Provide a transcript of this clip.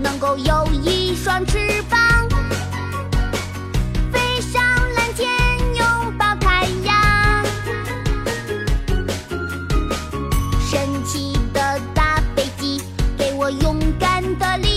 能够有一双翅膀，飞上蓝天，拥抱太阳，神奇的大飞机，给我勇敢的力量。